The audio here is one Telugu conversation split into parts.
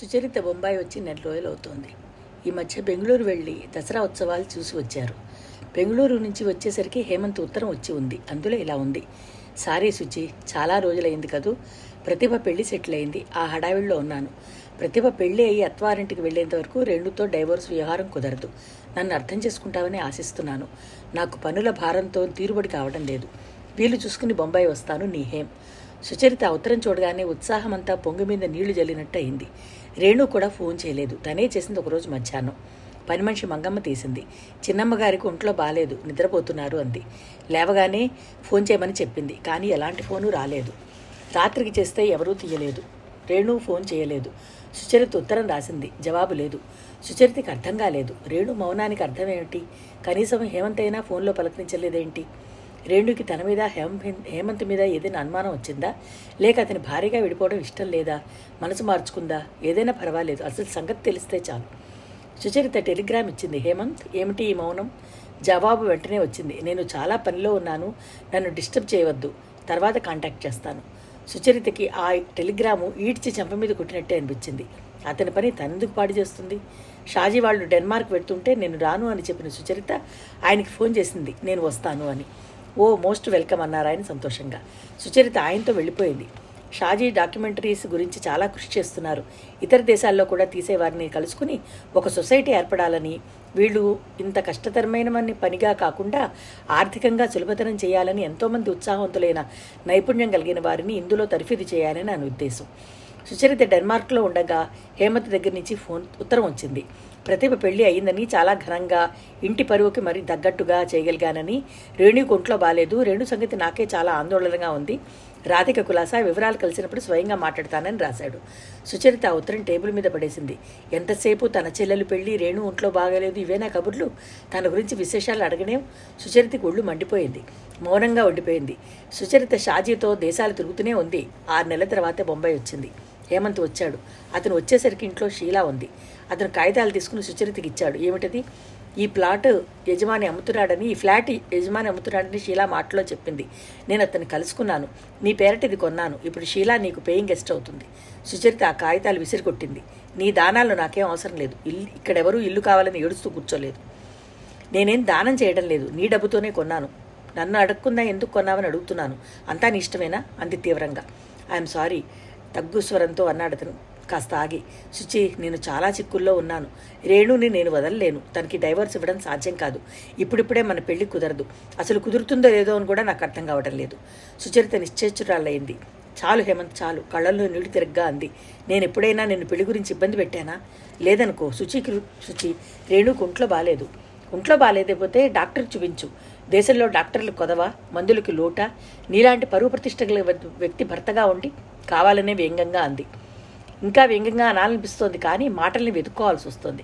సుచరిత బొంబాయి వచ్చి నెల రోజులు అవుతోంది. ఈ మధ్య బెంగళూరు వెళ్ళి దసరా ఉత్సవాలు చూసి వచ్చారు. బెంగళూరు నుంచి వచ్చేసరికి హేమంత్ ఉత్తరం వచ్చి ఉంది. అందులో ఇలా ఉంది. సారీ సుచి చాలా రోజులైంది కదూ. ప్రతిభ పెళ్ళి సెటిల్ అయింది. ఆ హడావిడిలో ఉన్నాను. ప్రతిభ పెళ్ళి అయ్యి అత్వారింటికి వెళ్ళేంత వరకు రెండుతో డైవోర్స్ వ్యవహారం కుదరదు. నన్ను అర్థం చేసుకుంటావని ఆశిస్తున్నాను. నాకు పనుల భారంతో తీరుబడి కావడం లేదు. వీలు చూసుకుని బొంబాయి వస్తాను నీ హేం సుచరిత ఉత్తరం చూడగానే ఉత్సాహమంతా పొంగు మీద నీళ్ళు జల్లినట్టు అయింది. రేణు కూడా ఫోన్ చేయలేదు. తనే చేసింది ఒకరోజు మధ్యాహ్నం. పని మనిషి మంగమ్మ తీసింది. చిన్నమ్మ గారికి ఒంట్లో బాలేదు నిద్రపోతున్నారు అంది. లేవగానే ఫోన్ చేయమని చెప్పింది కానీ ఎలాంటి ఫోను రాలేదు. రాత్రికి చేస్తే ఎవరూ తీయలేదు. రేణు ఫోన్ చేయలేదు. సుచరిత ఉత్తరం రాసింది జవాబు లేదు. సుచరితకి అర్థం కాలేదు. రేణు మౌనానికి అర్థం ఏమిటి? కనీసం హేమంత్ అయినా ఫోన్లో పలకరించలేదేంటి? రేణుకి తన మీద హేమ హేమంత్ మీద ఏదైనా అనుమానం వచ్చిందా? లేక అతని భారీగా విడిపోవడం ఇష్టం లేదా? మనసు మార్చుకుందా? ఏదైనా పర్వాలేదు. అసలు సంగతి తెలిస్తే చాలు. సుచరిత టెలిగ్రామ్ ఇచ్చింది. హేమంత్ ఏమిటి ఈ మౌనం? జవాబు వెంటనే వచ్చింది. నేను చాలా పనిలో ఉన్నాను. నన్ను డిస్టర్బ్ చేయవద్దు. తర్వాత కాంటాక్ట్ చేస్తాను. సుచరితకి ఆ టెలిగ్రాము ఈడ్చి చెంప మీద కొట్టినట్టే అనిపించింది. అతని పని తనెందుకు పాడు చేస్తుంది? షాజీ వాళ్ళు డెన్మార్క్ వెళ్తుంటే నేను రాను అని చెప్పిన సుచరిత ఆయనకి ఫోన్ చేసింది. నేను వస్తాను అని. ఓ మోస్ట్ వెల్కమ్ అన్నారు ఆయన సంతోషంగా. సుచరిత ఆయనతో వెళ్ళిపోయింది. షాజీ డాక్యుమెంటరీస్ గురించి చాలా కృషి చేస్తున్నారు. ఇతర దేశాల్లో కూడా తీసేవారిని కలుసుకుని ఒక సొసైటీ ఏర్పడాలని వీళ్ళు ఇంత కష్టతరమైన పనిగా కాకుండా ఆర్థికంగా సులభతరం చేయాలని ఎంతోమంది ఉత్సాహవంతులైన నైపుణ్యం కలిగిన వారిని ఇందులో తరఫీదు చేయాలని నా ఉద్దేశం. సుచరిత డెన్మార్క్లో ఉండగా హేమంత్ దగ్గర నుంచి ఫోన్ ఉత్తరం వచ్చింది. ప్రతిభ పెళ్ళి అయిందని చాలా ఘనంగా ఇంటి పరువుకి మరి తగ్గట్టుగా చేయగలిగానని రేణు ఒంట్లో బాలేదు. రేణు సంగతి నాకే చాలా ఆందోళనగా ఉంది. రాధిక కులాసా వివరాలు కలిసినప్పుడు స్వయంగా మాట్లాడతానని రాశాడు. సుచరిత ఆ ఉత్తరం టేబుల్ మీద పడేసింది. ఎంతసేపు తన చెల్లెలు పెళ్ళి రేణు ఒంట్లో బాగలేదు ఇవేనా కబుర్లు? తన గురించి విశేషాలు అడగనేం? సుచరితకి ఒళ్ళు మండిపోయింది. మౌనంగా ఉండిపోయింది. సుచరిత షాజీతో దేశాలు తిరుగుతూనే ఉంది. ఆరు నెలల తర్వాతే బొంబాయి వచ్చింది. హేమంత్ వచ్చాడు. అతను వచ్చేసరికి ఇంట్లో షీలా ఉంది. అతను కాగితాలు తీసుకుని సుచరితకి ఇచ్చాడు. ఏమిటది? ఈ ప్లాట్ యజమాని అమ్ముతున్నాడని ఈ ఫ్లాట్ యజమాని అమ్ముతున్నాడని షీలా మాటలో చెప్పింది. నేను అతన్ని కలుసుకున్నాను. నీ పేరట ఇది కొన్నాను. ఇప్పుడు షీలా నీకు పేయింగ్ గెస్ట్ అవుతుంది. సుచరిత ఆ కాగితాలు విసిరికొట్టింది. నీ దానాలు నాకేం అవసరం లేదు. ఇల్లు ఇక్కడెవరూ ఇల్లు కావాలని ఏడుస్తూ కూర్చోలేదు. నేనేం దానం చేయడం లేదు. నీ డబ్బుతోనే కొన్నాను. నన్ను అడగకుండా ఎందుకు కొన్నావని అడుగుతున్నాను. అంతా నీ ఇష్టమేనా? అంది తీవ్రంగా. I'm sorry. తగ్గు స్వరంతో అన్నాడు అతను. కాస్త ఆగి శుచి నేను చాలా చిక్కుల్లో ఉన్నాను. రేణుని నేను వదలలేను. తనకి డైవర్స్ ఇవ్వడం సాధ్యం కాదు. ఇప్పుడిప్పుడే మన పెళ్ళి కుదరదు. అసలు కుదురుతుందో లేదో అని కూడా నాకు అర్థం కావడం లేదు. సుచరిత నిశ్చయిచురాలయ్యింది చాలు హేమంత్ చాలు. కళ్ళల్లో నీళ్ళు తిరగ్గా అంది. నేను ఎప్పుడైనా నిన్ను పెళ్ళి గురించి ఇబ్బంది పెట్టానా? లేదనుకో శుచికి శుచి రేణుకు ఒంట్లో బాలేదు. ఒంట్లో బాగాలేకపోతే డాక్టర్ చూపించు. దేశంలో డాక్టర్లు కొదవ? మందులకి లోట? నీలాంటి పరువు ప్రతిష్టగల వ్యక్తి భర్తగా ఉండి కావాలనే వ్యంగ్యంగా అంది. ఇంకా వ్యంగ్యంగా అనాలనిపిస్తోంది కానీ మాటల్ని వెతుక్కోవాల్సి వస్తుంది.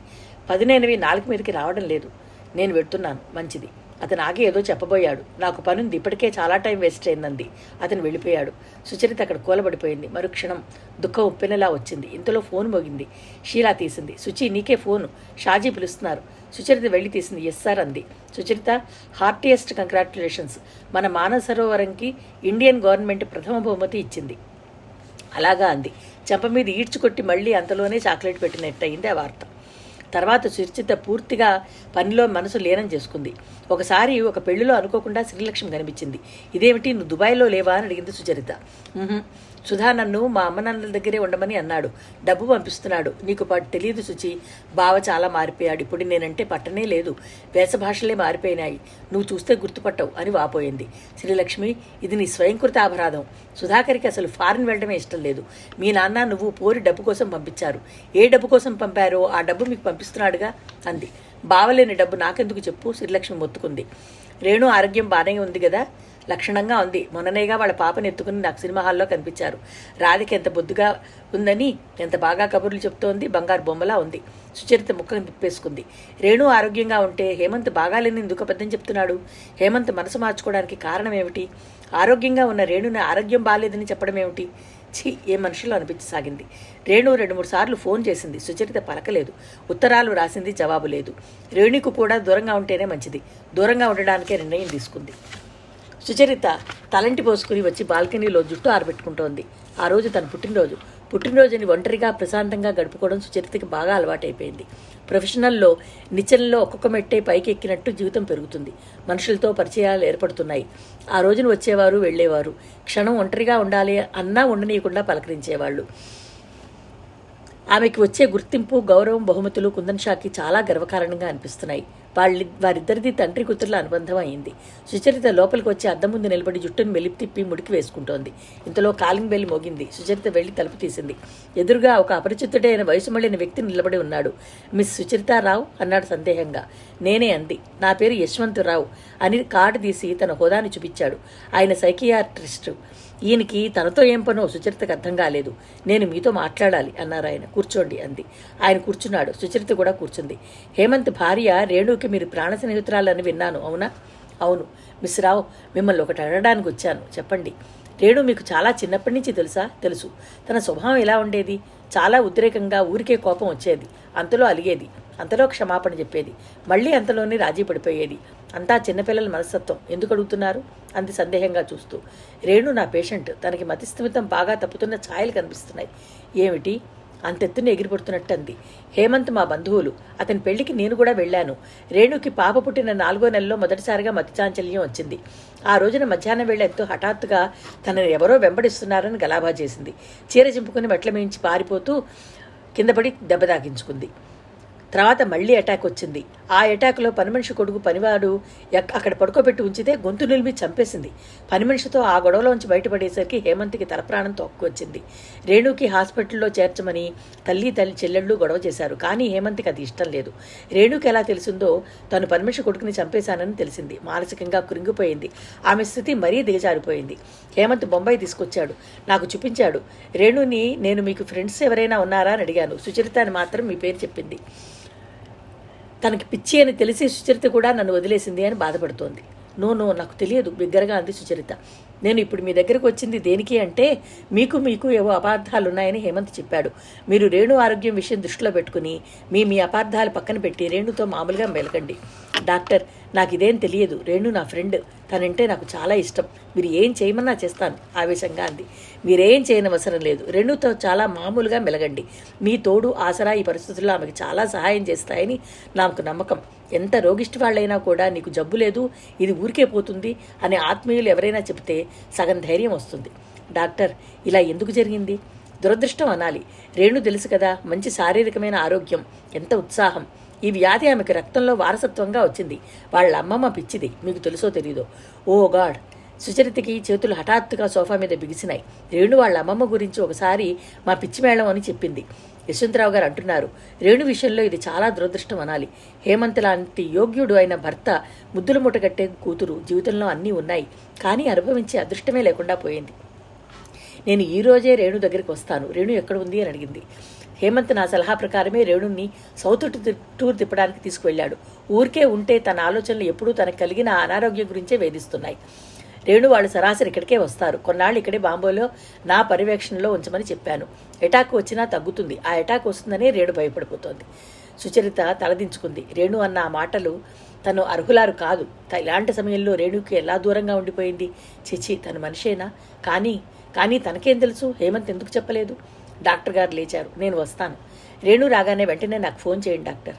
పదినేనవి నాలుగు మీదకి రావడం లేదు. నేను వెళ్తున్నాను. మంచిది. అతను ఆగి ఏదో చెప్పబోయాడు. నాకు పనుంది. ఇప్పటికే చాలా టైం వేస్ట్ అయిందంది. అతను వెళ్ళిపోయాడు. సుచరిత అక్కడ కూలబడిపోయింది. మరుక్షణం దుఃఖం ఉప్పెనలా వచ్చింది. ఇంతలో ఫోన్ మోగింది. షీలా తీసింది. సుచి నీకే ఫోను. షాజీ పిలుస్తున్నారు. సుచరిత వెళ్ళి తీసింది. ఎస్ సార్ అంది. సుచరిత హార్టియెస్ట్ కంగ్రాచులేషన్స్ మన మానసరోవరంకి ఇండియన్ గవర్నమెంట్ ప్రథమ బహుమతి ఇచ్చింది. అలాగా అంది. చెంప మీద ఈడ్చుకొట్టి మళ్ళీ అంతలోనే చాక్లెట్ పెట్టినట్టయింది ఆ వార్త. తర్వాత సుచిత పూర్తిగా పనిలో మనసు లీనం చేసుకుంది. ఒకసారి ఒక పెళ్ళిలో అనుకోకుండా శ్రీలక్ష్మి కనిపించింది. ఇదేమిటి నువ్వు దుబాయ్లో లేవా? అని అడిగింది సుచరిత. సుధా నన్ను మా అమ్మ నాన్నల దగ్గరే ఉండమని అన్నాడు. డబ్బు పంపిస్తున్నాడు. నీకు పాటు తెలియదు సుచి. బావ చాలా మారిపోయాడు. ఇప్పుడు నేనంటే పట్టనే లేదు. వేషభాషలే మారిపోయినాయి. నువ్వు చూస్తే గుర్తుపట్టవు అని వాపోయింది. శ్రీలక్ష్మి ఇది నీ స్వయంకృత అపరాధం. సుధాకర్కి అసలు ఫారిన్ వెళ్ళడమే ఇష్టం లేదు. మీ నాన్న నువ్వు పోరి డబ్బు కోసం పంపించారు. ఏ డబ్బు కోసం పంపారో ఆ డబ్బు మీకు పంపిస్తున్నాడుగా అంది. బావలేని డబ్బు నాకెందుకు చెప్పు? శ్రీలక్ష్మి మొత్తుకుంది. రేణు ఆరోగ్యం బాగానే ఉంది కదా? లక్షణంగా ఉంది. మొన్ననేగా వాళ్ళ పాపని ఎత్తుకుని నాకు సినిమా హాల్లో కనిపించారు. రాధిక ఎంత బొద్దుగా ఉందని ఎంత బాగా కబుర్లు చెప్తోంది బంగారు బొమ్మలా ఉంది. సుచరిత ముక్కను తిప్పేసుకుంది. రేణు ఆరోగ్యంగా ఉంటే హేమంత్ బాగాలేని ఎందుకు అబద్ధం చెప్తున్నాడు? హేమంత్ మనసు మార్చుకోవడానికి కారణం ఏమిటి ఆరోగ్యంగా ఉన్న రేణుని ఆరోగ్యం బాగాలేదని చెప్పడం ఏమిటి ఛీ ఏ మనుషులు అనిపించసాగింది. రేణు రెండు మూడు సార్లు ఫోన్ చేసింది. సుచరిత పలకలేదు. ఉత్తరాలు రాసింది జవాబు లేదు. రేణుకు కూడా దూరంగా ఉంటేనే మంచిది. దూరంగా ఉండడానికే నిర్ణయం తీసుకుంది. సుచరిత తలంటి పోసుకుని వచ్చి బాల్కనీలో జుట్టు ఆరబెట్టుకుంటోంది. ఆ రోజు తన పుట్టినరోజు. పుట్టినరోజుని ఒంటరిగా ప్రశాంతంగా గడుపుకోవడం సుచరితకి బాగా అలవాటైపోయింది. ప్రొఫెషనల్లో నిచ్చెనలో ఒక్కొక్క మెట్టే పైకి ఎక్కినట్టు జీవితం పెరుగుతుంది. మనుషులతో పరిచయాలు ఏర్పడుతున్నాయి. ఆ రోజున వచ్చేవారు వెళ్ళేవారు. క్షణం ఒంటరిగా ఉండాలి అన్నా ఉండనీయకుండా పలకరించేవాళ్ళు. ఆమెకి వచ్చే గుర్తింపు గౌరవం బహుమతులు కుందన్ షాకి చాలా గర్వకారణంగా అనిపిస్తున్నాయి. వాళ్ళ వారిద్దరిది తండ్రి కూతుర్ల అనుబంధం అయింది. సుచరిత లోపలికి వచ్చి అద్దం ముందు నిలబడి జుట్టును మెలిపి తిప్పి ముడికి వేసుకుంటోంది. ఇంతలో కాలింగ్ బెల్ మోగింది. సుచరిత వెళ్ళి తలుపు తీసింది. ఎదురుగా ఒక అపరిచితుడైన వయసు మళ్ళిన వ్యక్తి నిలబడి ఉన్నాడు. మిస్ సుచరితారావు అన్నాడు సందేహంగా. నేనే అంది. నా పేరు యశ్వంతరావు అని కార్డు తీసి తన హోదాని చూపించాడు. ఆయన సైకియాట్రిస్టు. ఈయనకి తనతో ఏం పనో సుచరితకు అర్థం కాలేదు. నేను మీతో మాట్లాడాలి అన్నారు ఆయన. కూర్చోండి అంది. ఆయన కూర్చున్నాడు. సుచరిత కూడా కూర్చుంది. హేమంత్ భార్య రేణుకి మీరు ప్రాణ స్నేహితురాలని విన్నాను అవునా? అవును. మిస్ రావు మిమ్మల్ని ఒకటి అడగడానికి వచ్చాను. చెప్పండి. రేణు మీకు చాలా చిన్నప్పటి నుంచి తెలుసా? తెలుసు. తన స్వభావం ఎలా ఉండేది? చాలా ఉద్రేకంగా ఊరికే కోపం వచ్చేది. అంతలో అలిగేది. అంతలో క్షమాపణ చెప్పేది. మళ్ళీ అంతలోనే రాజీ పడిపోయేది. అంతా చిన్నపిల్లల మనస్తత్వం. ఎందుకు అడుగుతున్నారు? అంది సందేహంగా చూస్తూ. రేణు నా పేషెంట్. తనకి మతిస్థిమితం బాగా తప్పుతున్న ఛాయలు కనిపిస్తున్నాయి. ఏమిటి? అంతెత్తున ఎగిరిపడుతున్నట్టు అంది. హేమంత్ మా బంధువులు. అతని పెళ్ళికి నేను కూడా వెళ్ళాను. రేణుకి పాప పుట్టిన నాలుగో నెలలో మొదటిసారిగా మతి చాంచల్యం వచ్చింది. ఆ రోజున మధ్యాహ్నం వేళ హఠాత్తుగా తనని ఎవరో వెంబడిస్తున్నారని గలాభా చేసింది. చీర చింపుకుని మెట్ల మించి పారిపోతూ కిందపడి దెబ్బ తాకించుకుంది తర్వాత మళ్ళీ అటాక్ వచ్చింది. ఆ ఎటాక్లో పనిమనిషి కొడుకు పనివాడు అక్కడ పడుకోబెట్టి ఉంచితే గొంతు నిలిమి చంపేసింది. పనిమనిషితో ఆ గొడవలోంచి బయటపడేసరికి హేమంత్కి తల ప్రాణం తొక్కువచ్చింది. రేణుకి హాస్పిటల్లో చేర్చమని తల్లి తల్లి చెల్లెళ్ళు గొడవ చేశారు. కానీ హేమంత్కి అది ఇష్టం లేదు. రేణుకి ఎలా తెలిసిందో తను పనిమనిషి కొడుకుని చంపేశానని తెలిసింది. మానసికంగా కృంగిపోయింది. ఆమె స్థితి మరీ దిగజారిపోయింది. హేమంత్ బొంబాయి తీసుకొచ్చాడు. నాకు చూపించాడు. రేణుని నేను మీకు ఫ్రెండ్స్ ఎవరైనా ఉన్నారా అని అడిగాను. సుచరిత అని మాత్రం మీ పేరు చెప్పింది. తనకి పిచ్చి అని తెలిసి సుచరిత కూడా నన్ను వదిలేసింది అని బాధపడుతోంది. నో నో నాకు తెలియదు బిగ్గరగా అంది సుచరిత. నేను ఇప్పుడు మీ దగ్గరకు వచ్చింది దేనికి అంటే మీకు మీకు ఏవో అపార్థాలు ఉన్నాయని హేమంత్ చెప్పాడు. మీరు రేణు ఆరోగ్యం విషయం దృష్టిలో పెట్టుకుని మీ మీ అపార్థాలు పక్కన పెట్టి రేణుతో మామూలుగా మెలకండి. డాక్టర్ నాకు ఇదేం తెలియదు. రేణు నా ఫ్రెండ్. తనంటే నాకు చాలా ఇష్టం. మీరు ఏం చేయమన్నా చేస్తాను ఆవేశంగా అంది. మీరేం చేయనవసరం లేదు. రేణుతో చాలా మామూలుగా మెలగండి. మీ తోడు ఆసరా ఈ పరిస్థితుల్లో ఆమెకు చాలా సహాయం చేస్తాయని నాకు నమ్మకం. ఎంత రోగిష్టి వాళ్ళైనా కూడా నీకు జబ్బు లేదు ఇది ఊరికే పోతుంది అని ఆత్మీయులు ఎవరైనా చెబితే సగం ధైర్యం వస్తుంది. డాక్టర్ ఇలా ఎందుకు జరిగింది? దురదృష్టం అనాలి. రేణు తెలుసు కదా మంచి శారీరకమైన ఆరోగ్యం ఎంత ఉత్సాహం. ఈ వ్యాధి ఆమెకు రక్తంలో వారసత్వంగా వచ్చింది. వాళ్ళ అమ్మమ్మ పిచ్చిది. మీకు తెలుసో తెలీదో. Oh God. సుచరితకి చేతులు హఠాత్తుగా సోఫా మీద బిగిసినాయి. రేణు వాళ్ళ అమ్మమ్మ గురించి ఒకసారి మా పిచ్చి మేళం అని చెప్పింది. యశ్వంతరావు గారు అంటున్నారు రేణు విషయంలో ఇది చాలా దురదృష్టం అనాలి. హేమంత్ లాంటి యోగ్యుడు అయిన భర్త ముద్దులు ముటగట్టే కూతురు జీవితంలో అన్నీ ఉన్నాయి. కానీ అనుభవించే అదృష్టమే లేకుండా పోయింది. నేను ఈ రోజే రేణు దగ్గరికి వస్తాను. రేణు ఎక్కడ ఉంది అని అడిగింది. హేమంత్ నా సలహా ప్రకారమే రేణుని సౌత్ టూర్ తిప్పడానికి తీసుకువెళ్ళాడు. ఊరికే ఉంటే తన ఆలోచనలు ఎప్పుడూ తనకు కలిగిన అనారోగ్యం గురించే వేధిస్తున్నాయి. రేణు వాళ్ళు సరాసరి ఇక్కడికే వస్తారు. కొన్నాళ్ళు ఇక్కడే బాంబోలో నా పర్యవేక్షణలో ఉంచమని చెప్పాను. ఎటాక్ వచ్చినా తగ్గుతుంది. ఆ ఎటాక్ వస్తుందనే రేణు భయపడిపోతోంది. సుచరిత తలదించుకుంది. రేణు అన్న ఆ మాటలు తను అర్హులారు కాదు. ఇలాంటి సమయంలో రేణుకి ఎలా దూరంగా ఉండిపోయింది? చిచి తను మనిషేనా? కానీ కానీ తనకేం తెలుసు? హేమంత్ ఎందుకు చెప్పలేదు? డాక్టర్ గారు లేచారు. నేను వస్తాను. రేణు రాగానే వెంటనే నాకు ఫోన్ చేయండి డాక్టర్.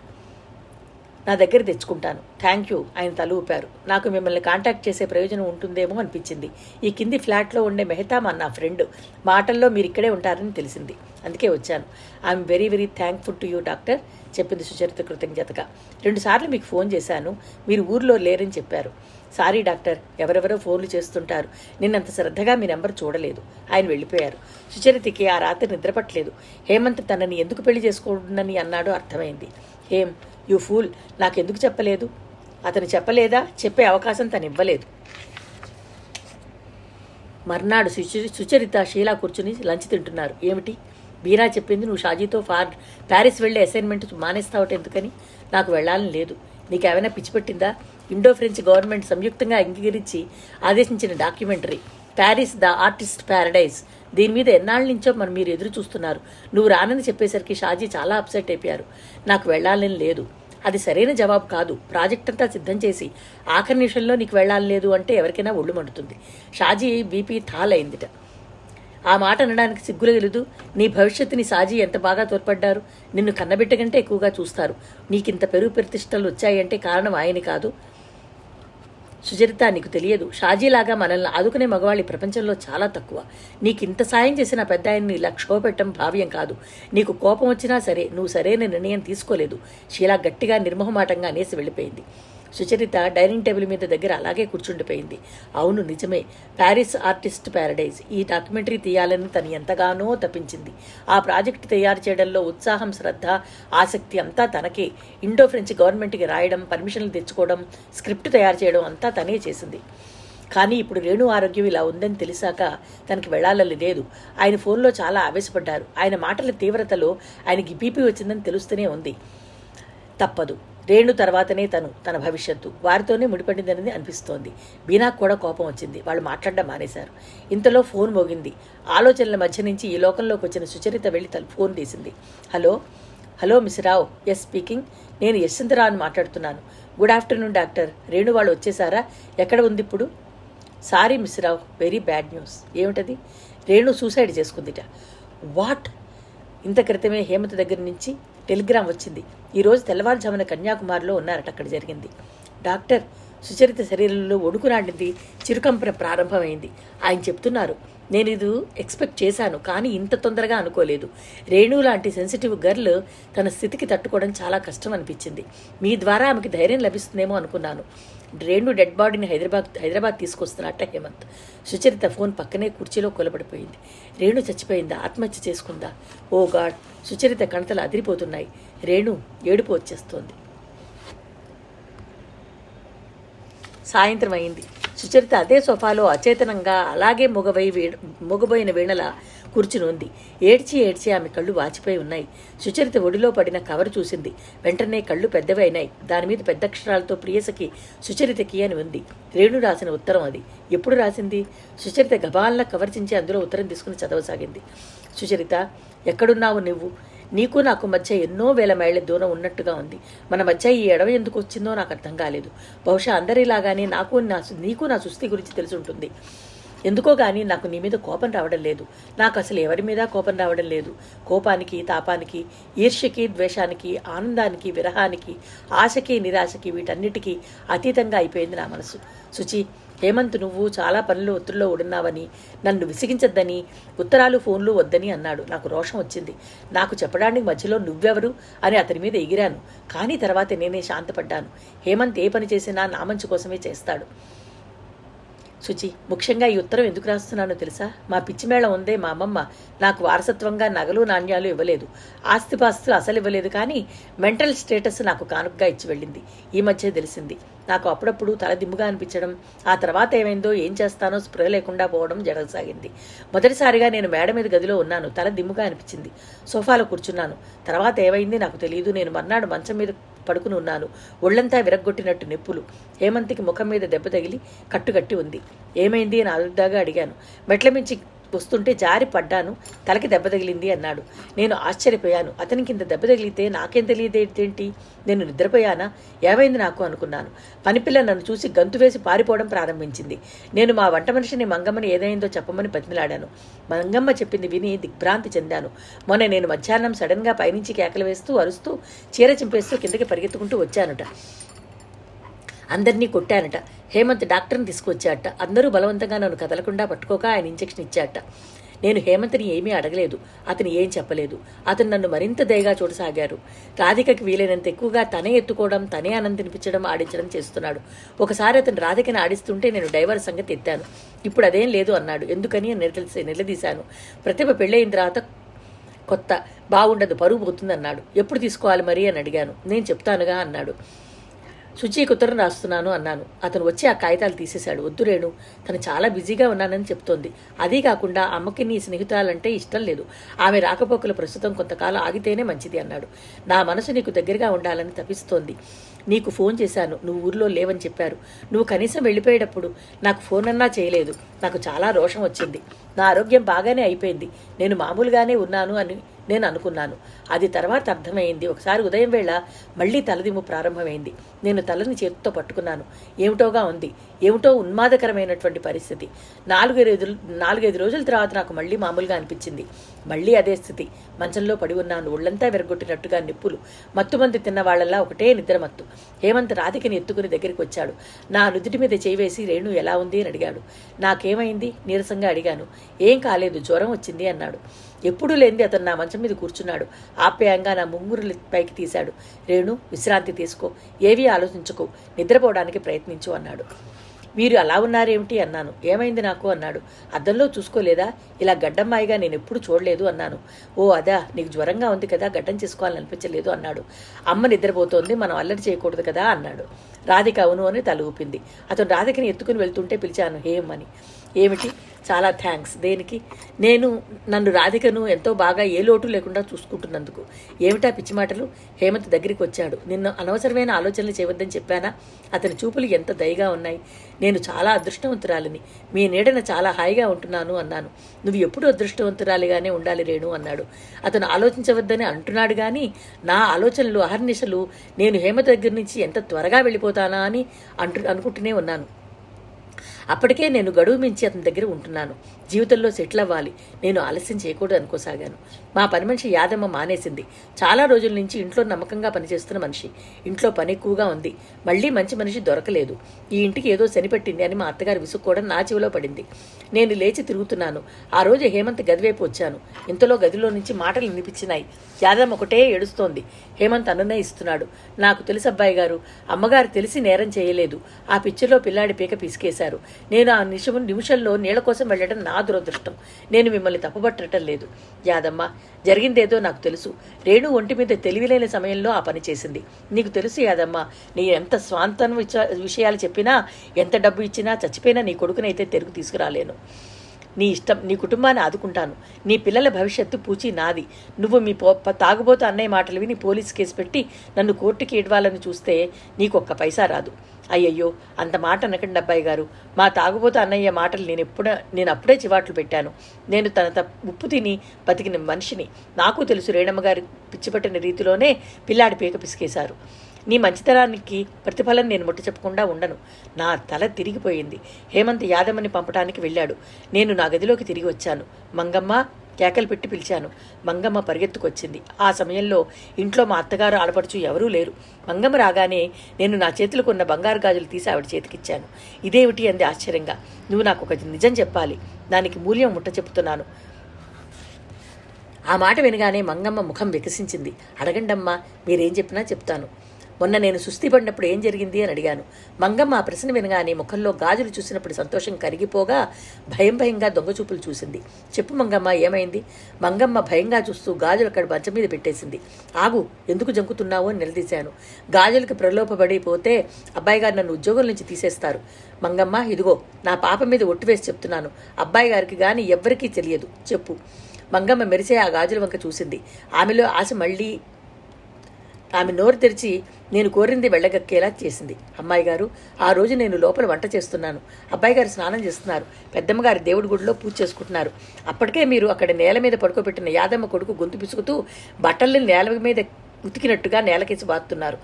నా దగ్గర తెచ్చుకుంటాను. Thank you. ఆయన తల ఊపారు. నాకు మిమ్మల్ని కాంటాక్ట్ చేసే ప్రయోజనం ఉంటుందేమో అనిపించింది. ఈ కింది ఫ్లాట్లో ఉండే మెహతా మా నా ఫ్రెండ్ మాటల్లో మీరు ఇక్కడే ఉంటారని తెలిసింది. అందుకే వచ్చాను. I'm very very thankful to you doctor చెప్పింది సుచరిత కృతజ్ఞతగా. రెండుసార్లు మీకు ఫోన్ చేశాను. మీరు ఊర్లో లేరని చెప్పారు. సారీ డాక్టర్ ఎవరెవరో ఫోన్లు చేస్తుంటారు. నిన్నంత శ్రద్ధగా మీ నెంబర్ చూడలేదు. ఆయన వెళ్ళిపోయారు. సుచరితకి ఆ రాత్రి నిద్రపట్టలేదు. హేమంత్ తనని ఎందుకు పెళ్ళి చేసుకోండి అన్నాడో అర్థమైంది. హేమ్ యూ ఫూల్ నాకెందుకు చెప్పలేదు? అతను చెప్పలేదా? చెప్పే అవకాశం తను ఇవ్వలేదు మర్నాడు సుచరి సుచరిత షీలా కూర్చుని లంచ్ తింటున్నారు. ఏమిటి? బీరా చెప్పింది నువ్వు షాజీతో ఫార్ ప్యారిస్ వెళ్ళే అసైన్మెంట్ మానేస్తావట ఎందుకని? నాకు వెళ్ళాలని లేదు. నీకేమైనా పిచ్చి పెట్టిందా? ఇండో ఫ్రెంచ్ గవర్నమెంట్ సంయుక్తంగా అంగీకరించి ఆదేశించిన documentary Paris the artist paradise. దీని మీద ఎన్నాళ్ళ నుంచో మనం మీరు ఎదురు చూస్తున్నారు. నువ్వు రానని చెప్పేసరికి షాజీ చాలా అప్సెట్ అయిపోయారు. నాకు వెళ్ళాలని లేదు. అది సరైన జవాబు కాదు. ప్రాజెక్ట్ అంతా సిద్ధం చేసి ఆఖరి నిమిషంలో నీకు వెళ్ళాలి లేదు అంటే ఎవరికైనా ఒళ్ళు మండుతుంది. షాజీ బీపీ థాల్ అయిందిట ఆ మాట అనడానికి సిగ్గులు గెలుదు. నీ భవిష్యత్తుని సాజీ ఎంత బాగా తోడ్పడ్డారు? నిన్ను కన్నబిట్ట కంటే ఎక్కువగా చూస్తారు. నీకింత పెరుగు ప్రతిష్టలు వచ్చాయంటే కారణం ఆయన కాదు. సుచరిత నీకు తెలియదు. షాజీలాగా మనల్ని ఆదుకునే మగవాళ్ళు ప్రపంచంలో చాలా తక్కువ. నీకు ఇంత సాయం చేసిన పెద్ద ఆయన్ని ఇలా క్షోభపెట్టడం భావ్యం కాదు. నీకు కోపం వచ్చినా సరే నువ్వు సరైన నిర్ణయం తీసుకోలేదు. షీలా గట్టిగా నిర్మోహమాటంగా అనేసి వెళ్ళిపోయింది. సుచరిత డైనింగ్ టేబుల్ మీద దగ్గర అలాగే కూర్చుండిపోయింది. అవును నిజమే. Paris artist paradise. ఈ డాక్యుమెంటరీ తీయాలని తను ఎంతగానో తప్పించింది. ఆ ప్రాజెక్ట్ తయారు చేయడంలో ఉత్సాహం శ్రద్ధ ఆసక్తి అంతా తనకే. ఇండో ఫ్రెంచ్ గవర్నమెంట్కి రాయడం పర్మిషన్లు తెచ్చుకోవడం స్క్రిప్ట్ తయారు చేయడం అంతా తనే చేసింది. కానీ ఇప్పుడు రేణు ఆరోగ్యం ఇలా ఉందని తెలిసాక తనకి వెళ్ళాలని లేదు. ఆయన ఫోన్లో చాలా ఆవేశపడ్డారు. ఆయన మాటల తీవ్రతలో ఆయనకి బీపీ వచ్చిందని తెలుస్తూనే ఉంది. తప్పదు. రేణు తర్వాతనే తను తన భవిష్యత్తు. వారితోనే ముడిపడిందనేది అనిపిస్తోంది. బీనాకు కూడా కోపం వచ్చింది. వాళ్ళు మాట్లాడడం మానేశారు. ఇంతలో ఫోన్ మోగింది. ఆలోచనల మధ్య నుంచి ఈ లోకంలోకి వచ్చిన సుచరిత వెళ్ళి తను ఫోన్ తీసింది. Hello? Hello miss Rao. Yes speaking నేను యశ్వంతరావుని మాట్లాడుతున్నాను. Good afternoon doctor. రేణు వాళ్ళు వచ్చేసారా? ఎక్కడ ఉంది ఇప్పుడు? Sorry miss Rao. Very bad news ఏమిటది? రేణు సూసైడ్ చేసుకుందిట. వాట్ ఇంత క్రితమే హేమత దగ్గర నుంచి టెలిగ్రామ్ వచ్చింది. ఈరోజు తెల్లవారుజామున కన్యాకుమారిలో ఉన్నారట అక్కడ జరిగింది. డాక్టర్ సుచరిత శరీరంలో ఒడుకునాడింది చిరుకంపన ప్రారంభమైంది. ఆయన చెప్తున్నారు నేను ఇది ఎక్స్పెక్ట్ చేశాను కానీ ఇంత తొందరగా అనుకోలేదు. రేణు లాంటి సెన్సిటివ్ గర్ల్ తన స్థితికి తట్టుకోవడం చాలా కష్టం అనిపించింది. మీ ద్వారా ఆమెకి ధైర్యం లభిస్తుందేమో అనుకున్నాను. రేణు డెడ్ బాడీని హైదరాబాద్ హైదరాబాద్ తీసుకొస్తున్నట్ట హేమంత్. సుచరిత ఫోన్ పక్కనే కుర్చీలో కొలబడిపోయింది. రేణు చచ్చిపోయిందా? ఆత్మహత్య చేసుకుందా? Oh God! సుచరిత కణతలు అదిరిపోతున్నాయి. రేణు ఏడుపు వచ్చేస్తోంది. సాయంత్రం అయింది. సుచరిత అదే సోఫాలో అచేతనంగా అలాగే మొగవై వీణ మొగబోయిన వీణల కూర్చుని ఉంది ఏడ్చి ఏడ్చి ఆమె కళ్ళు వాచిపోయి ఉన్నాయి. సుచరిత ఒడిలో పడిన కవర్ చూసింది. వెంటనే కళ్ళు పెద్దవి అయినాయి దాని మీద పెద్ద అక్షరాలతో ప్రియసకి సుచరితకి అని ఉంది. రేణు రాసిన ఉత్తరం అది. ఎప్పుడు రాసింది? సుచరిత గబాల్న కవర్ చించి అందులో ఉత్తరం తీసుకుని చదవసాగింది. సుచరిత ఎక్కడున్నావు నువ్వు? నీకు నాకు మధ్య ఎన్నో వేల మైళ్ళ దూరం ఉన్నట్టుగా ఉంది. మన మధ్య ఈ ఎడవ ఎందుకు వచ్చిందో నాకు అర్థం కాలేదు. బహుశా అందరిలాగానే నాకు నా నీకు నా సుస్థి గురించి తెలిసి ఉంటుంది. ఎందుకో గాని నాకు నీ మీద కోపం రావడం లేదు. నాకు అసలు ఎవరి మీద కోపం రావడం లేదు. కోపానికి తాపానికి ఈర్ష్యకి ద్వేషానికి ఆనందానికి విరహానికి ఆశకి నిరాశకి వీటన్నిటికీ అతీతంగా అయిపోయింది నా మనసు. శుచి హేమంత్ నువ్వు చాలా పనులు ఒత్తిడిలో ఉడున్నావని నన్ను విసిగించద్దని ఉత్తరాలు ఫోన్లు వద్దని అన్నాడు. నాకు రోషం వచ్చింది. నాకు చెప్పడానికి మధ్యలో నువ్వెవరు అని అతని మీద ఎగిరాను. కానీ తర్వాత నేనే శాంతపడ్డాను. హేమంత్ ఏ పని చేసినా నా మంచి కోసమే చేస్తాడు. శుచి ముఖ్యంగా ఈ ఉత్తరం ఎందుకు రాస్తున్నానో తెలుసా? మా పిచ్చిమేళ ఉందే మా అమ్మమ్మ. నాకు వారసత్వంగా నగలు నాణ్యాలు ఇవ్వలేదు. ఆస్తిపాస్తులు అసలు ఇవ్వలేదు కానీ మెంటల్ స్టేటస్ నాకు కానుకగా ఇచ్చి వెళ్ళింది. ఈ మధ్య తెలిసింది. నాకు అప్పుడప్పుడు తల దిమ్ముగా అనిపించడం ఆ తర్వాత ఏమైందో ఏం చేస్తానో స్ప్రే లేకుండా పోవడం జరగసాగింది. మొదటిసారిగా నేను మేడ మీద గదిలో ఉన్నాను. తల దిమ్ముగా అనిపించింది. సోఫాలో కూర్చున్నాను. తర్వాత ఏమైంది నాకు తెలియదు నేను మర్నాడు మంచం మీద పడుకుని ఉన్నాను. ఒళ్ళంతా విరగ్గొట్టినట్టు నిప్పులు. హేమంత్కి ముఖం మీద దెబ్బ తగిలి కట్టుకట్టి ఉంది. ఏమైంది అని అదుర్దాగా అడిగాను. మెట్ల మించి వస్తుంటే జారి పడ్డాను తలకి దెబ్బ తగిలింది అన్నాడు. నేను ఆశ్చర్యపోయాను. అతనికి ఇంత దెబ్బ తగిలితే నాకేం తెలియదేంటి నేను నిద్రపోయానా? ఏమైంది నాకు అనుకున్నాను. పనిపిల్ల నన్ను చూసి గంతు వేసి పారిపోవడం ప్రారంభించింది. నేను మా వంట మనిషిని మంగమ్మని ఏదైందో చెప్పమని బతిమిలాడాను. మంగమ్మ చెప్పింది విని దిగ్భ్రాంతి చెందాను. మొన్న నేను మధ్యాహ్నం సడన్గా పైనుంచి కేకలు వేస్తూ అరుస్తూ చీర చింపేస్తూ కిందకి పరిగెత్తుకుంటూ వచ్చానుట. అందరినీ కొట్టానట. హేమంత్ డాక్టర్ని తీసుకొచ్చాట. అందరూ బలవంతంగా నన్ను కదలకుండా పట్టుకోక ఆయన ఇంజెక్షన్ ఇచ్చాట. నేను హేమంత్ని ఏమీ అడగలేదు. అతను ఏం చెప్పలేదు. అతను నన్ను మరింత దయగా చూడసాగారు. రాధికకి వీలైనంత ఎక్కువగా తనే ఎత్తుకోవడం తనే ఆనందింపించడం ఆడించడం చేస్తున్నాడు. ఒకసారి అతను రాధికని ఆడిస్తుంటే నేను డైవర్ సంగతి ఎత్తాను. ఇప్పుడు అదేం లేదు అన్నాడు. ఎందుకని నిలదీసి నిలదీశాను. ప్రతిభ పెళ్ళయిన తర్వాత కొత్త బాగుండదు పరుగు పోతుందన్నాడు. ఎప్పుడు తీసుకోవాలి మరి అని అడిగాను. నేను చెప్తానుగా అన్నాడు. శుచికి ఉత్తరం రాస్తున్నాను అన్నాను. అతను వచ్చి ఆ కాగితాలు తీసేశాడు. వద్దు రేణు తను చాలా బిజీగా ఉన్నానని చెప్తోంది. అదీ కాకుండా అమ్మకి నీ స్నేహితురాలంటే ఇష్టం లేదు. ఆమె రాకపోకలు ప్రస్తుతం కొంతకాలం ఆగితేనే మంచిది అన్నాడు. నా మనసు నీకు దగ్గరగా ఉండాలని తప్పిస్తోంది నీకు ఫోన్ చేశాను. నువ్వు ఊర్లో లేవని చెప్పారు. నువ్వు కనీసం వెళ్ళిపోయేటప్పుడు నాకు ఫోన్ అన్నా చేయలేదు. నాకు చాలా రోషం వచ్చింది. నా ఆరోగ్యం బాగానే అయిపోయింది. నేను మామూలుగానే ఉన్నాను అని నేను అనుకున్నాను అది తర్వాత అర్థమైంది. ఒకసారి ఉదయం వేళ మళ్ళీ తలదిమ్ము ప్రారంభమైంది. నేను తలని చేతితో పట్టుకున్నాను. ఏమిటోగా ఉంది. ఏమిటో ఉన్మాదకరమైనటువంటి పరిస్థితి. నాలుగైదు రోజులు నాలుగైదు రోజుల తర్వాత నాకు మళ్ళీ మామూలుగా అనిపించింది. మళ్ళీ అదే స్థితి. మంచంలో పడి ఉన్నాను. ఒళ్ళంతా విరగొట్టినట్టుగా నిప్పులు. మత్తుమంది తిన్న వాళ్ళల్లా ఒకటే నిద్రమత్తు హేమంత్ రాధికని ఎత్తుకుని దగ్గరికి వచ్చాడు. నా నుదుటి మీద చేవేసి రేణు ఎలా ఉంది? అని అడిగాడు. నాకేమైంది? నీరసంగా అడిగాను. ఏం కాలేదు. జ్వరం వచ్చింది అన్నాడు. ఎప్పుడూ లేనిది అతను నా మంచం మీద కూర్చున్నాడు. ఆప్యాయంగా నా ముంగురులు పైకి తీశాడు. రేణు విశ్రాంతి తీసుకో. ఏవీ ఆలోచించుకో. నిద్రపోవడానికి ప్రయత్నించు అన్నాడు. మీరు అలా ఉన్నారేమిటి అన్నాను. ఏమైంది నాకు అన్నాడు. అద్దంలో చూసుకోలేదా? ఇలా గడ్డమ్మాయిగా నేను ఎప్పుడు చూడలేదు అన్నాను. ఓ అదా నీకు జ్వరంగా ఉంది కదా గడ్డం చేసుకోవాలని అనిపించలేదు అన్నాడు. అమ్మ నిద్రపోతోంది మనం అల్లరి చేయకూడదు కదా అన్నాడు. రాధిక అవును అని తల ఊపింది. అతను రాధికని ఎత్తుకుని వెళ్తుంటే పిలిచాను హేమని అని ఏమిటి? చాలా థ్యాంక్స్ దేనికి? నేను నన్ను రాధికను ఎంతో బాగా ఏ లోటు లేకుండా చూసుకుంటున్నందుకు. ఏమిటా పిచ్చి మాటలు? హేమంత్ దగ్గరికి వచ్చాడు. నిన్ను అనవసరమైన ఆలోచనలు చేయవద్దని చెప్పానా? అతని చూపులు ఎంత దయగా ఉన్నాయి? నేను చాలా అదృష్టవంతురాలిని. మీ నీడన చాలా హాయిగా ఉంటున్నాను అన్నాను. నువ్వు ఎప్పుడు అదృష్టవంతురాలిగానే ఉండాలి రేణు అన్నాడు. అతను ఆలోచించవద్దని అంటున్నాడు కానీ నా ఆలోచనలు అహర్నిశలు నేను హేమ దగ్గర నుంచి ఎంత త్వరగా వెళ్ళిపోతానా అని అంటు అనుకుంటూనే ఉన్నాను. అప్పటికే నేను గడువు మించి అతని దగ్గర ఉంటున్నాను. జీవితంలో సెటిల్ అవ్వాలి. నేను ఆలస్యం చేయకూడదు అనుకోసాగాను. మా పని మనిషి యాదమ్మ మానేసింది. చాలా రోజుల నుంచి ఇంట్లో నమ్మకంగా పనిచేస్తున్న మనిషి. ఇంట్లో పని ఎక్కువగా ఉంది. మళ్ళీ మంచి మనిషి దొరకలేదు. ఈ ఇంటికి ఏదో శనిపెట్టింది అని మా అత్తగారు విసుక్కోవడం నా చెవిలో పడింది. నేను లేచి తిరుగుతున్నాను. ఆ రోజు హేమంత్ గదివైపు వచ్చాను. ఇంతలో గదిలో నుంచి మాటలు వినిపించినాయి. యాదమ్మ ఒకటే ఏడుస్తోంది. హేమంత్ అనునయిస్తున్నాడు నాకు తెలుసు అబ్బాయి గారు. అమ్మగారు తెలిసి నేరం చేయలేదు. ఆ పిక్చర్లో పిల్లాడి పీక పిసికేశారు. నేను ఆ నిమిషం నిమిషంలో నీళ్ళ కోసం వెళ్ళడం నా దురదృష్టం. నేను మిమ్మల్ని తప్పుపట్టడం లేదు. యాదమ్మ జరిగిందేదో నాకు తెలుసు. రేణు ఒంటి మీద తెలివిలేని సమయంలో ఆ పని చేసింది. నీకు తెలుసు యాదమ్మ నీ ఎంత స్వాంతం విషయాలు చెప్పినా ఎంత డబ్బు ఇచ్చినా చచ్చిపోయినా నీ కొడుకునైతే తెరుగు తీసుకురాలేను. నీ ఇష్టం నీ కుటుంబాన్ని ఆదుకుంటాను. నీ పిల్లల భవిష్యత్తు పూచి నాది. నువ్వు మీ పో తాగుబోతు అన్నయ్య మాటలు విని పోలీస్ కేసు పెట్టి నన్ను కోర్టుకి ఇడవాలని చూస్తే నీకొక్క పైసా రాదు. అయ్యయ్యో అంత మాట అనకండి అబ్బాయి గారు. మా తాగుబోతు అన్నయ్య మాటలు నేను ఎప్పుడ నేను అప్పుడే చివాట్లు పెట్టాను. నేను తన త ఉప్పు తిని బతికిన మనిషిని. నాకు తెలుసు రేణమ్మ గారి పిచ్చిపట్టిన రీతిలోనే పిల్లాడి పీక పిసికేశారు. నీ మంచితనానికి ప్రతిఫలం నేను ముట్ట చెప్పకుండా ఉండను. నా తల తిరిగిపోయింది. హేమంత్ యాదమ్మని పంపడానికి వెళ్ళాడు. నేను నా గదిలోకి తిరిగి వచ్చాను. మంగమ్మ కేకలు పెట్టి పిలిచాను. మంగమ్మ పరిగెత్తుకొచ్చింది. ఆ సమయంలో ఇంట్లో మా అత్తగారు ఆడపడుచు ఎవరూ లేరు. మంగమ్మ రాగానే నేను నా చేతులకు ఉన్న బంగారు గాజులు తీసి ఆవిడ చేతికిచ్చాను. ఇదేమిటి అంది ఆశ్చర్యంగా. నువ్వు నాకు ఒక నిజం చెప్పాలి. దానికి మూల్యం ముట్ట చెప్తున్నాను. ఆ మాట వినగానే మంగమ్మ ముఖం వికసించింది. అడగండమ్మా మీరేం చెప్పినా చెప్తాను. మొన్న నేను సుస్థి పడినప్పుడు ఏం జరిగింది అని అడిగాను. మంగమ్మ ఆ ప్రశ్న వినగానే ముఖంలో గాజులు చూసినప్పుడు సంతోషం కరిగిపోగా భయం భయంగా దొంగచూపులు చూసింది. చెప్పు మంగమ్మ ఏమైంది? మంగమ్మ భయంగా చూస్తూ గాజులు అక్కడ మంచం మీద పెట్టేసింది. ఆగు ఎందుకు జంకుతున్నావు అని నిలదీశాను. గాజులకు ప్రలోభపడిపోతే అబ్బాయి గారు నన్ను ఉద్యోగం నుంచి తీసేస్తారు. మంగమ్మ ఇదిగో నా పాప మీద ఒట్టు వేసి చెప్తున్నాను. అబ్బాయి గారికి గాని ఎవ్వరికీ తెలియదు. చెప్పు. మంగమ్మ మెరిసే ఆ గాజుల వంక చూసింది. ఆమెలో ఆశ మళ్ళీ ఆమె నోరు తెరిచి నేను కోరింది వెళ్ళగక్కేలా చేసింది. అమ్మాయి గారు ఆ రోజు నేను లోపల వంట చేస్తున్నాను. అబ్బాయి గారు స్నానం చేస్తున్నారు. పెద్దమ్మగారి దేవుడి గుడిలో పూజ చేసుకుంటున్నారు. అప్పటికే మీరు అక్కడ నేల మీద పడుకోబెట్టిన యాదమ్మ కొడుకు గొంతు పిసుకుతూ బట్టల్ని నేల మీద ఉతికినట్టుగా నేలకేసి బాతున్నారు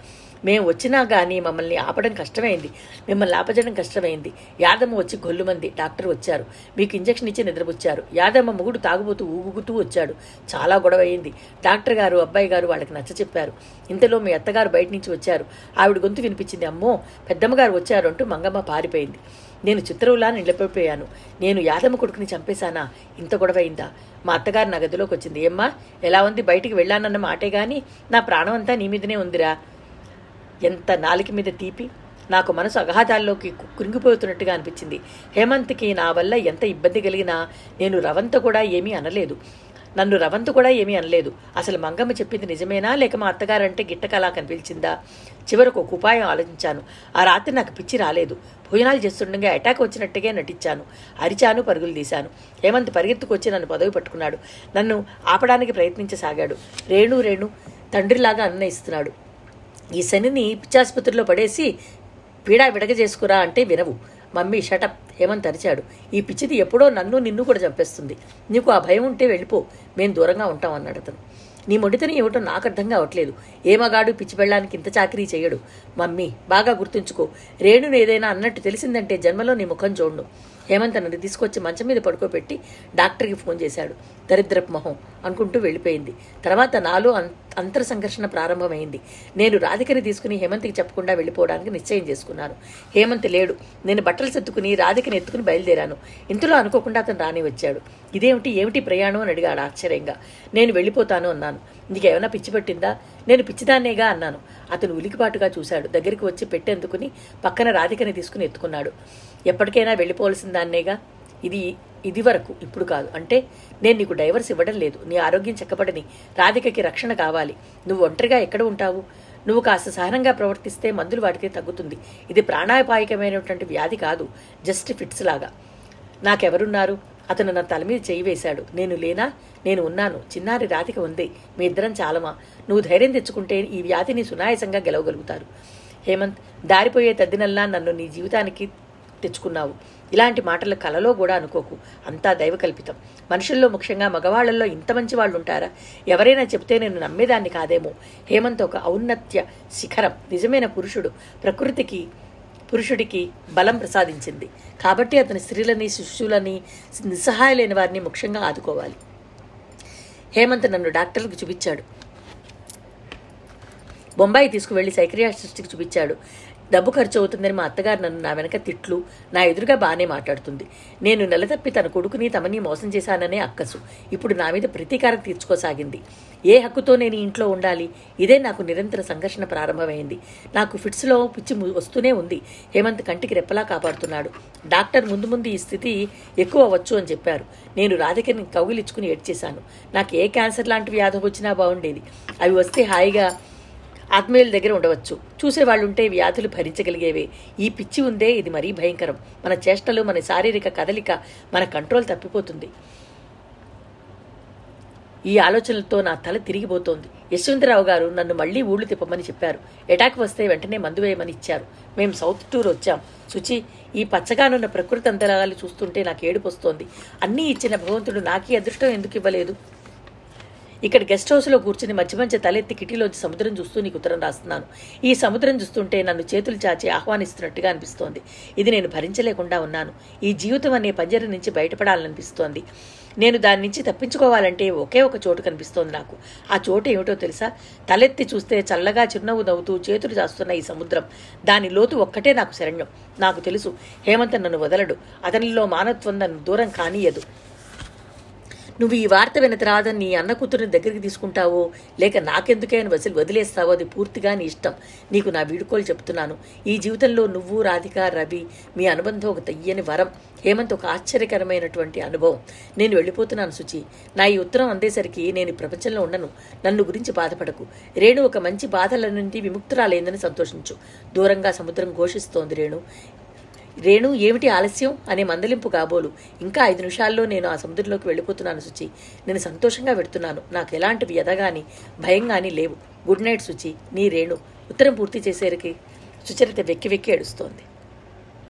మేము వచ్చినా కానీ మమ్మల్ని ఆపడం కష్టమైంది. మిమ్మల్ని ఆపజడం కష్టమైంది. యాదమ్మ వచ్చి గొల్లుమంది. డాక్టర్ వచ్చారు. మీకు ఇంజక్షన్ ఇచ్చి నిద్రపుచ్చారు. యాదమ్మ మొగుడు తాగుబోతూ ఊగుతూ వచ్చాడు. చాలా గొడవ అయింది డాక్టర్ గారు అబ్బాయి గారు వాళ్ళకి నచ్చ చెప్పారు. ఇంతలో మీ అత్తగారు బయట నుంచి వచ్చారు. ఆవిడ గొంతు వినిపించింది. అమ్మో పెద్దమ్మగారు వచ్చారు అంటూ మంగమ్మ పారిపోయింది. నేను చిత్రవులా నిలబడిపోయాను. నేను యాదమ్మ కొడుకుని చంపేశానా? ఇంత గొడవైందా మా అత్తగారు నా గదిలోకి వచ్చింది. ఏమ్మా ఎలా ఉంది? బయటికి వెళ్ళానన్న మాటే గాని నా ప్రాణం అంతా నీ మీదనే ఉందిరా. ఎంత నాలిక మీద తీపి నాకు మనసు అగాధాల్లోకి కృంగిపోతున్నట్టుగా అనిపించింది. హేమంత్కి నా వల్ల ఎంత ఇబ్బంది కలిగినా నేను రవంత కూడా ఏమీ అనలేదు. నన్ను రవంత కూడా ఏమీ అనలేదు. అసలు మంగమ్మ చెప్పింది నిజమేనా? లేక మా అత్తగారంటే గిట్టకలా కనిపించిందా? చివరకు ఒక ఉపాయం ఆలోచించాను. ఆ రాత్రి నాకు పిచ్చి రాలేదు. భోజనాలు చేస్తుండగా అటాక్ వచ్చినట్టుగా నటించాను. అరిచాను పరుగులు తీశాను. హేమంత్ పరిగెత్తుకొచ్చి నన్ను పదవి పట్టుకున్నాడు. నన్ను ఆపడానికి ప్రయత్నించసాగాడు. రేణు రేణు తండ్రిలాగా అన్నయిస్తున్నాడు ఈ శనిని పిచ్చాసుపత్రిలో పడేసి పీడా విడగ చేసుకురా అంటే వినవు. మమ్మీ షటప్ హేమంత్ అరిచాడు. ఈ పిచ్చిది ఎప్పుడో నన్ను నిన్ను కూడా చంపేస్తుంది. నీకు ఆ భయం ఉంటే వెళ్ళిపో. మేము దూరంగా ఉంటాం అన్నాడు అతను. నీ మొండితనం ఏమిటో నాకు అర్థం కావట్లేదు ఏ మగాడు పిచ్చి పెళ్ళడానికి ఇంత చాకరీ చేయడు. మమ్మీ బాగా గుర్తుంచుకో. రేణును ఏదైనా అన్నట్టు తెలిసిందంటే జన్మలో నీ ముఖం చూడు. హేమంత్ నన్ను తీసుకొచ్చి మంచం మీద పడుకోబెట్టి డాక్టర్కి ఫోన్ చేశాడు. దరిద్రపు మొహం అనుకుంటూ వెళ్ళిపోయింది. తర్వాత నాలో అం- అంతర సంఘర్షణ ప్రారంభమైంది. నేను రాధికని తీసుకుని హేమంత్కి చెప్పకుండా వెళ్ళిపోవడానికి నిశ్చయం చేసుకున్నాను. హేమంత్ లేడు. నేను బట్టలు సర్దుకుని రాధికని ఎత్తుకుని బయలుదేరాను. ఇంతలో అనుకోకుండా అతను రాని వచ్చాడు. ఇదేమిటి? ఏమిటి ప్రయాణం? అని అడిగాడు ఆశ్చర్యంగా. నేను వెళ్ళిపోతాను అన్నాను. నీకేమైనా పిచ్చి పట్టిందా? నేను పిచ్చిదాన్నేగా అన్నాను. అతను ఉలికిపాటుగా చూశాడు. దగ్గరికి వచ్చి పెట్టేందుకుని పక్కన రాధికని తీసుకుని ఎత్తుకున్నాడు. ఎప్పటికైనా వెళ్ళిపోవలసిన దాన్నేగా? ఇది ఇది వరకు. ఇప్పుడు కాదు. అంటే నేను నీకు డైవర్స్ ఇవ్వడం లేదు. నీ ఆరోగ్యం చెక్కపడని రాధికకి రక్షణ కావాలి. నువ్వు ఒంటరిగా ఎక్కడ ఉంటావు? నువ్వు కాస్త సహనంగా ప్రవర్తిస్తే మందులు వాడితే తగ్గుతుంది. ఇది ప్రాణాపాయకమైనటువంటి వ్యాధి కాదు. జస్ట్ ఫిట్స్ లాగా. నాకెవరున్నారు? అతను నా తల మీద చేయి వేశాడు. నేను లేనా? నేను ఉన్నాను. చిన్నారి రాధిక ఉంది. మీ ఇద్దరం చాలమా? నువ్వు ధైర్యం తెచ్చుకుంటే ఈ వ్యాధిని సునాయాసంగా గెలవగలుగుతారు. హేమంత్ దారిపోయే తద్దినల్లా నన్ను నీ జీవితానికి తెచ్చుకున్నావు. ఇలాంటి మాటలు కలలో కూడా అనుకోకు. అంతా దైవ కల్పితం మనుషుల్లో ముఖ్యంగా మగవాళ్ళలో ఇంత మంచి వాళ్ళు ఉంటారా ఎవరైనా చెప్తే నేను నమ్మేదాన్ని కాదేమో. హేమంత్ ఒక ఔన్నత్య శిఖరం. నిజమైన పురుషుడు. ప్రకృతికి పురుషుడికి బలం ప్రసాదించింది. కాబట్టి అతని స్త్రీలని శిష్యులని నిస్సహాయలేని వారిని ముఖ్యంగా ఆదుకోవాలి. హేమంత్ నన్ను డాక్టర్లకు చూపించాడు. బొంబాయి తీసుకువెళ్ళి సైక్రియాటిస్ట్కి చూపించాడు. డబ్బు ఖర్చు అవుతుందని మా అత్తగారు నన్ను నా వెనక తిట్లు నా ఎదురుగా బాగానే మాట్లాడుతుంది. నేను నెలతప్పి తన కొడుకుని తమని మోసం చేశాననే అక్కసు. ఇప్పుడు నా మీద ప్రతీకారం తీర్చుకోసాగింది. ఏ హక్కుతో నేను ఇంట్లో ఉండాలి? ఇదే నాకు నిరంతర సంఘర్షణ ప్రారంభమైంది. నాకు ఫిట్స్లో పిచ్చి వస్తూనే ఉంది. హేమంత్ కంటికి రెప్పలా కాపాడుతున్నాడు. డాక్టర్ ముందు ముందు ఈ స్థితి ఎక్కువ అవ్వచ్చు అని చెప్పారు. నేను రాధికని కౌగిలిచ్చుకుని ఏడ్చేశాను. నాకు ఏ క్యాన్సర్ లాంటి వ్యాధి వచ్చినా బాగుండేది అవి వస్తే హాయిగా ఆత్మీయుల దగ్గర ఉండవచ్చు. చూసేవాళ్ళుంటే వ్యాధులు భరించగలిగేవే. ఈ పిచ్చి ఉందే ఇది మరీ భయంకరం. మన చేష్టలు మన శారీరక కదలిక మన కంట్రోల్ తప్పిపోతుంది. ఈ ఆలోచనలతో నా తల తిరిగిపోతోంది. యశ్వంతరావు గారు నన్ను మళ్ళీ ఊళ్ళు తిప్పమని చెప్పారు. ఎటాక్ వస్తే వెంటనే మందు వేయమని ఇచ్చారు. మేము సౌత్ టూర్ వచ్చాం. శుచి ఈ పచ్చగానున్న ప్రకృతి అంతరాలు చూస్తుంటే నాకు ఏడుపు వస్తోంది అన్నీ ఇచ్చిన భగవంతుడు నాకీ అదృష్టం ఎందుకు ఇవ్వలేదు? ఇక్కడ గెస్ట్ హౌస్లో కూర్చుని మధ్య మధ్య తలెత్తి కిటిలోంచి సముద్రం చూస్తూ నీకు ఉత్తరం రాస్తున్నాను. ఈ సముద్రం చూస్తుంటే నన్ను చేతులు చాచి ఆహ్వానిస్తున్నట్టుగా అనిపిస్తోంది. ఇది నేను భరించలేకుండా ఉన్నాను. ఈ జీవితం అనే పంజర నుంచి బయటపడాలనిపిస్తోంది. నేను దాని నుంచి తప్పించుకోవాలంటే ఒకే ఒక చోటు కనిపిస్తోంది నాకు. ఆ చోటు ఏమిటో తెలుసా? తలెత్తి చూస్తే చల్లగా చిరునవ్వు నవ్వుతూ చేతులు చాస్తున్న ఈ సముద్రం. దాని లోతు ఒక్కటే నాకు శరణ్యం. నాకు తెలుసు హేమంత్ నన్ను వదలడు. అతనిలో మానత్వం నన్ను దూరం కానీయదు. నువ్వు ఈ వార్త విన తర్వాత నీ అన్న కూతురిని దగ్గరికి తీసుకుంటావో? లేక నాకెందుకే అని వదిలేస్తావో? అది పూర్తిగా నీ ఇష్టం. నీకు నా వీడుకోలు చెప్తున్నాను. ఈ జీవితంలో నువ్వు రాధిక రవి మీ అనుబంధం ఒక తయ్యని వరం. హేమంత్ ఒక ఆశ్చర్యకరమైనటువంటి అనుభవం. నేను వెళ్ళిపోతున్నాను శుచి నా ఈ ఉత్తరం అందేసరికి నేను ప్రపంచంలో ఉండను. నన్ను గురించి బాధపడకు. రేణు ఒక మంచి బాధల నుండి విముక్తురాలైందని సంతోషించు. దూరంగా సముద్రం ఘోషిస్తోంది రేణు. రేణు ఏమిటి ఆలస్యం? అనే మందలింపు కాబోలు. ఇంకా ఐదు నిమిషాల్లో నేను ఆ సముద్రంలోకి వెళ్ళిపోతున్నాను సుచి. నేను సంతోషంగా పెడుతున్నాను నాకు ఎలాంటి వ్యధ గాని భయం గాని లేవు. Good night Suchi. నీ రేణు. ఉత్తరం పూర్తి చేసేరికి సుచరిత వెక్కి వెక్కి ఏడుస్తోంది.